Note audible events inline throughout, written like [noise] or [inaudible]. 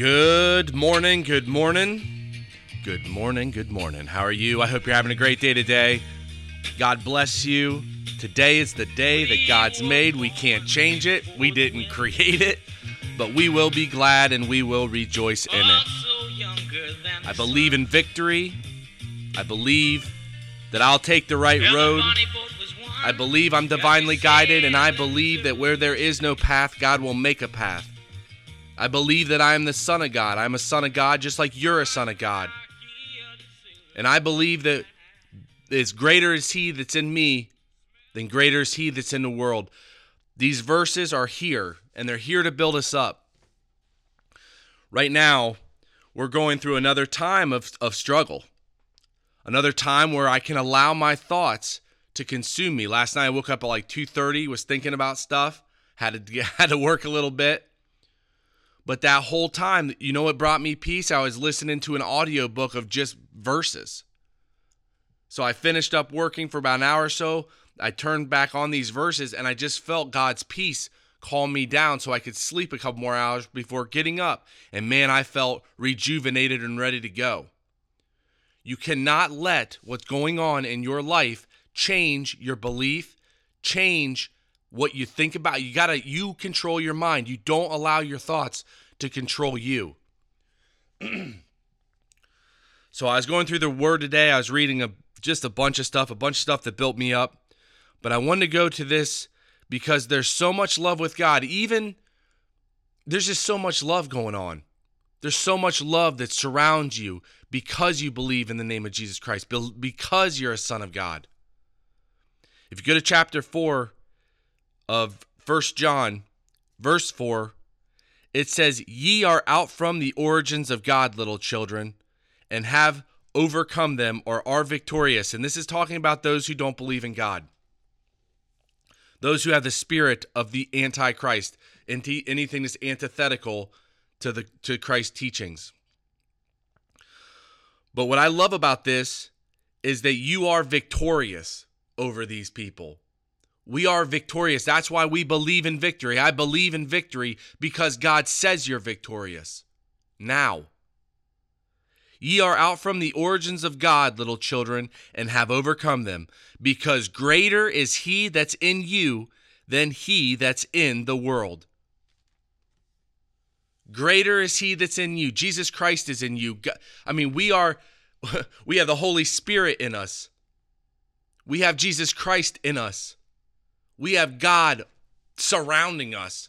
Good morning, good morning. Good morning, good morning. How are you? I hope you're having a great day today. God bless you. Today is the day that God's made. We can't change it, we didn't [laughs] create it, but we will be glad and we will rejoice in it. I believe in victory. I believe that I'll take the right road. I believe I'm divinely guided, and I believe that where there is no path, God will make a path. I believe that I am the Son of God. I'm a Son of God just like you're a Son of God. And I believe that as greater is He that's in me than greater is He that's in the world. These verses are here, and they're here to build us up. Right now, we're going through another time of, of struggle, another time where I can allow my thoughts to consume me. Last night I woke up at like 2:30, was thinking about stuff, had to [laughs] had to work a little bit. But that whole time, you know what brought me peace? I was listening to an audiobook of just verses. So I finished up working for about an hour or so. I turned back on these verses and I just felt God's peace calm me down so I could sleep a couple more hours before getting up. And man, I felt rejuvenated and ready to go. You cannot let what's going on in your life change your belief, change what you think about. You got to you control your mind. You don't allow your thoughts to control you. [clears throat] so I was going through the word today. I was reading a just a bunch of stuff, a bunch of stuff that built me up. But I wanted to go to this because there's so much love with God. Even there's just so much love going on. There's so much love that surrounds you because you believe in the name of Jesus Christ, because you're a son of God. If you go to chapter 4 of First John, verse 4, it says, Ye are out from the origins of God, little children, and have overcome them or are victorious. And this is talking about those who don't believe in God, those who have the spirit of the Antichrist, and anything that's antithetical to the to Christ's teachings. But what I love about this is that you are victorious over these people. We are victorious. That's why we believe in victory. I believe in victory because God says you're victorious. Now, ye are out from the origins of God, little children, and have overcome them, because greater is he that's in you than he that's in the world. Greater is he that's in you. Jesus Christ is in you. I mean, we are [laughs] we have the Holy Spirit in us. We have Jesus Christ in us. We have God surrounding us.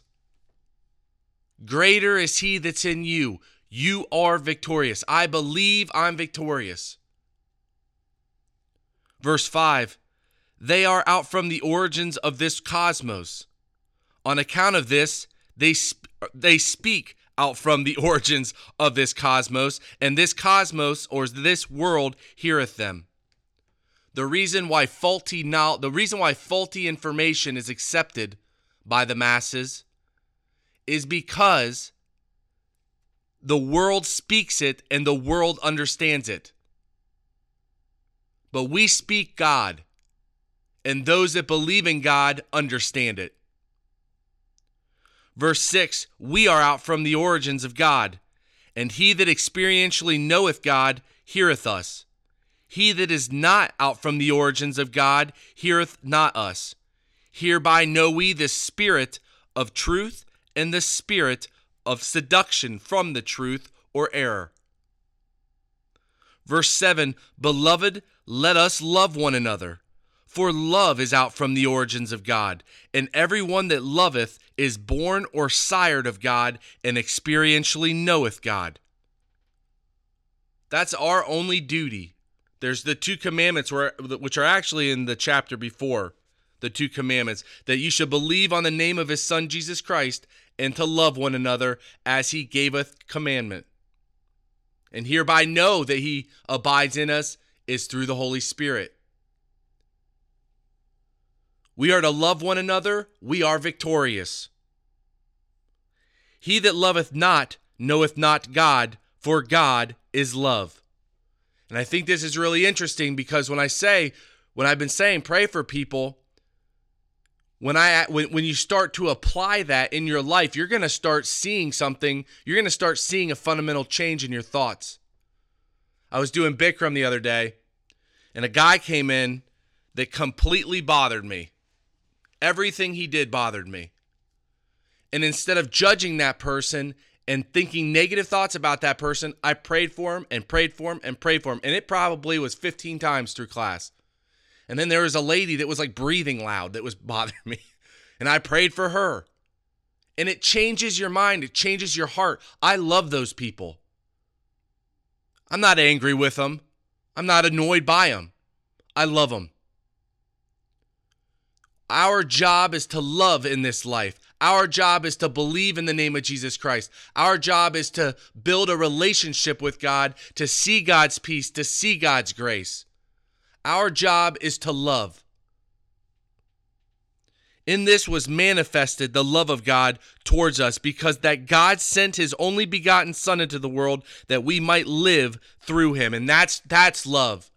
Greater is He that's in you. You are victorious. I believe I'm victorious. Verse 5 They are out from the origins of this cosmos. On account of this, they, sp- they speak out from the [laughs] origins of this cosmos, and this cosmos or this world heareth them the reason why faulty now the reason why faulty information is accepted by the masses is because the world speaks it and the world understands it. But we speak God, and those that believe in God understand it. Verse 6 We are out from the origins of God, and he that experientially knoweth God heareth us. He that is not out from the origins of God heareth not us. Hereby know we the spirit of truth and the spirit of seduction from the truth or error. Verse 7 Beloved, let us love one another, for love is out from the origins of God, and every one that loveth is born or sired of God and experientially knoweth God. That's our only duty there's the two commandments where, which are actually in the chapter before the two commandments that you should believe on the name of his son Jesus Christ and to love one another as he gaveth commandment. And hereby know that he abides in us is through the Holy Spirit. We are to love one another, we are victorious. He that loveth not knoweth not God, for God is love. And I think this is really interesting because when I say, when I've been saying pray for people, when I when, when you start to apply that in your life, you're going to start seeing something. You're going to start seeing a fundamental change in your thoughts. I was doing Bikram the other day, and a guy came in that completely bothered me. Everything he did bothered me. And instead of judging that person and thinking negative thoughts about that person, I prayed for him and prayed for him and prayed for him. And it probably was 15 times through class. And then there was a lady that was like breathing loud that was [laughs] bothering me. And I prayed for her. And it changes your mind, it changes your heart. I love those people. I'm not angry with them, I'm not annoyed by them. I love them. Our job is to love in this life. Our job is to believe in the name of Jesus Christ. Our job is to build a relationship with God, to see God's peace, to see God's grace. Our job is to love. In this was manifested the love of God towards us because that God sent his only begotten son into the world that we might live through him. And that's that's love.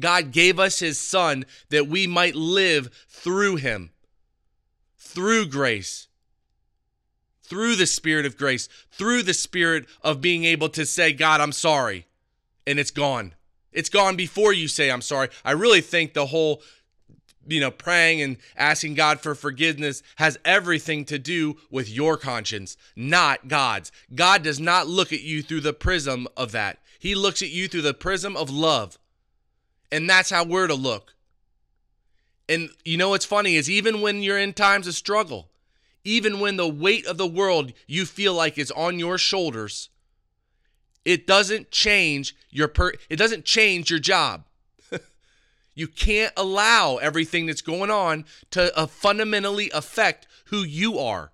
God gave us his son that we might live through him. Through grace. Through the spirit of grace, through the spirit of being able to say, God, I'm sorry. And it's gone. It's gone before you say, I'm sorry. I really think the whole you know, praying and asking God for forgiveness has everything to do with your conscience, not God's. God does not look at you through the prism of that. He looks at you through the prism of love. And that's how we're to look. And you know what's funny is even when you're in times of struggle, even when the weight of the world you feel like is on your shoulders, it doesn't change your per it doesn't change your job. [laughs] you can't allow everything that's going on to uh, fundamentally affect who you are,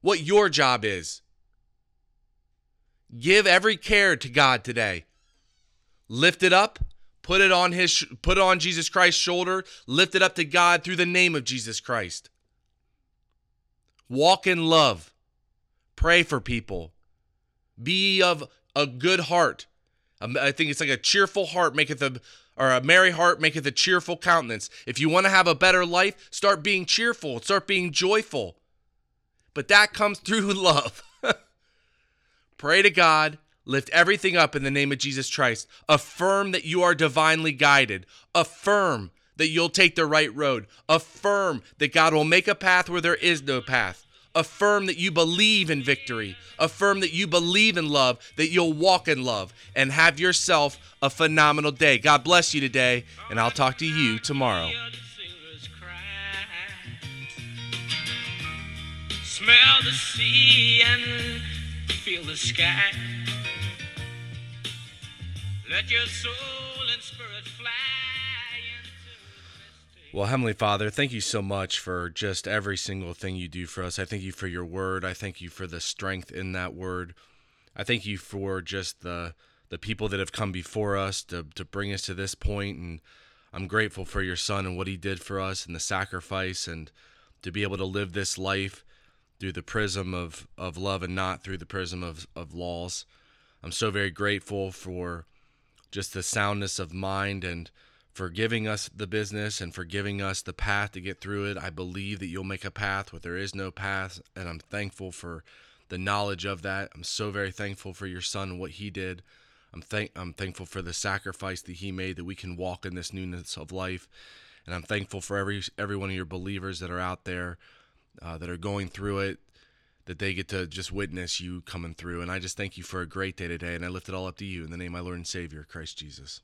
what your job is. Give every care to God today. Lift it up, put it on his put it on Jesus Christ's shoulder, lift it up to God through the name of Jesus Christ. Walk in love. Pray for people. Be of a good heart. Um, I think it's like a cheerful heart maketh a or a merry heart maketh a cheerful countenance. If you want to have a better life, start being cheerful, start being joyful. But that comes through [laughs] love. [laughs] Pray to God, lift everything up in the name of Jesus Christ. Affirm that you are divinely guided. Affirm that you'll take the right road. Affirm that God will make a path where there is no path. Affirm that you believe in victory. Affirm that you believe in love, that you'll walk in love, and have yourself a phenomenal day. God bless you today, and I'll talk to you tomorrow. Smell the sea and feel the sky. Well, Heavenly Father, thank you so much for just every single thing you do for us. I thank you for your word. I thank you for the strength in that word. I thank you for just the the people that have come before us to, to bring us to this point. point and I'm grateful for your son and what he did for us and the sacrifice and to be able to live this life through the prism of, of love and not through the prism of, of laws. I'm so very grateful for just the soundness of mind and for giving us the business and for giving us the path to get through it. I believe that you'll make a path where there is no path, and I'm thankful for the knowledge of that. I'm so very thankful for your son and what he did. I'm thank I'm thankful for the sacrifice that he made that we can walk in this newness of life, and I'm thankful for every every one of your believers that are out there uh, that are going through it. That they get to just witness you coming through. And I just thank you for a great day today. And I lift it all up to you in the name of my Lord and Savior, Christ Jesus.